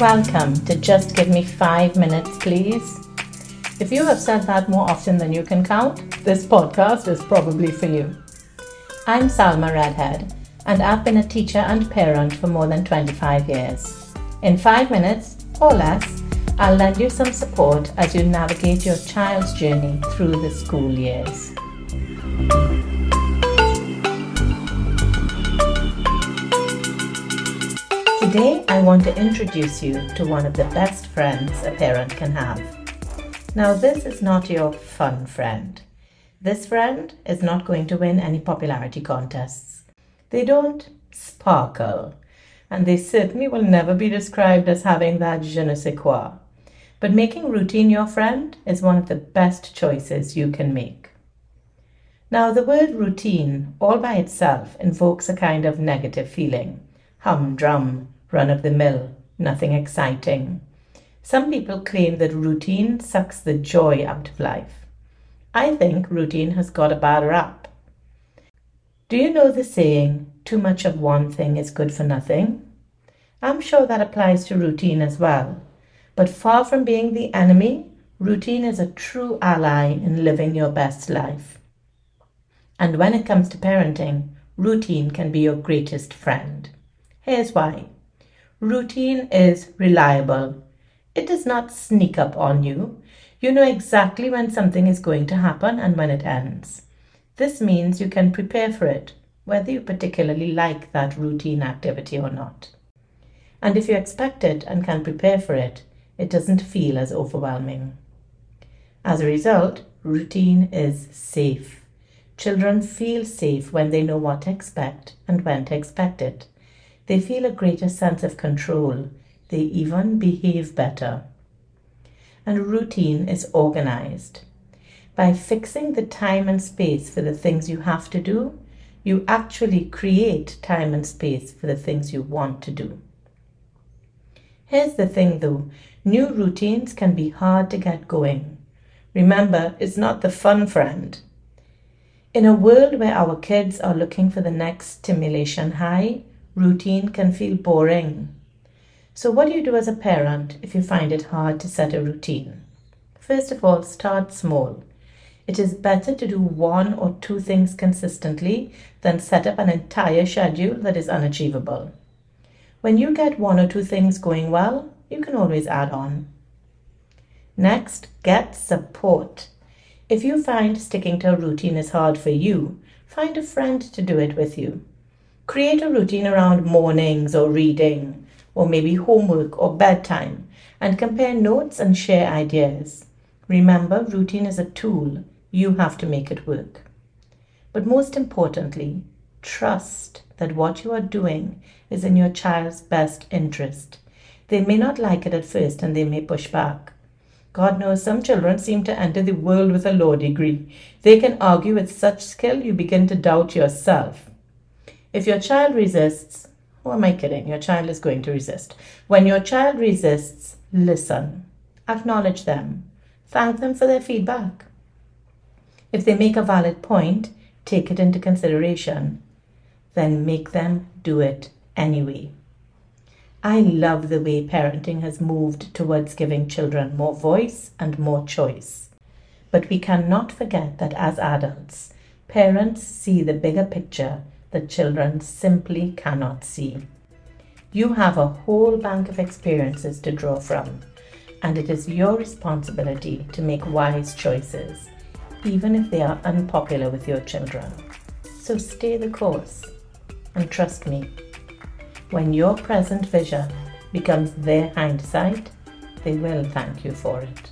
Welcome to Just Give Me Five Minutes, Please. If you have said that more often than you can count, this podcast is probably for you. I'm Salma Redhead, and I've been a teacher and parent for more than 25 years. In five minutes or less, I'll lend you some support as you navigate your child's journey through the school years. Today, I want to introduce you to one of the best friends a parent can have. Now, this is not your fun friend. This friend is not going to win any popularity contests. They don't sparkle, and they certainly will never be described as having that je ne sais quoi. But making routine your friend is one of the best choices you can make. Now, the word routine all by itself invokes a kind of negative feeling humdrum, run of the mill, nothing exciting. Some people claim that routine sucks the joy out of life. I think routine has got a bad rap. Do you know the saying, too much of one thing is good for nothing? I'm sure that applies to routine as well. But far from being the enemy, routine is a true ally in living your best life. And when it comes to parenting, routine can be your greatest friend. Here's why. Routine is reliable. It does not sneak up on you. You know exactly when something is going to happen and when it ends. This means you can prepare for it, whether you particularly like that routine activity or not. And if you expect it and can prepare for it, it doesn't feel as overwhelming. As a result, routine is safe. Children feel safe when they know what to expect and when to expect it. They feel a greater sense of control. They even behave better. And routine is organized. By fixing the time and space for the things you have to do, you actually create time and space for the things you want to do. Here's the thing though new routines can be hard to get going. Remember, it's not the fun friend. In a world where our kids are looking for the next stimulation high, routine can feel boring. So, what do you do as a parent if you find it hard to set a routine? First of all, start small. It is better to do one or two things consistently than set up an entire schedule that is unachievable. When you get one or two things going well, you can always add on. Next, get support. If you find sticking to a routine is hard for you, find a friend to do it with you. Create a routine around mornings or reading, or maybe homework or bedtime, and compare notes and share ideas. Remember, routine is a tool. You have to make it work. But most importantly, trust that what you are doing is in your child's best interest. They may not like it at first and they may push back. God knows some children seem to enter the world with a law degree. They can argue with such skill you begin to doubt yourself. If your child resists, who am I kidding? Your child is going to resist. When your child resists, listen, acknowledge them, thank them for their feedback. If they make a valid point, take it into consideration, then make them do it anyway. I love the way parenting has moved towards giving children more voice and more choice. But we cannot forget that as adults, parents see the bigger picture that children simply cannot see. You have a whole bank of experiences to draw from, and it is your responsibility to make wise choices, even if they are unpopular with your children. So stay the course, and trust me, when your present vision becomes their hindsight, they will thank you for it.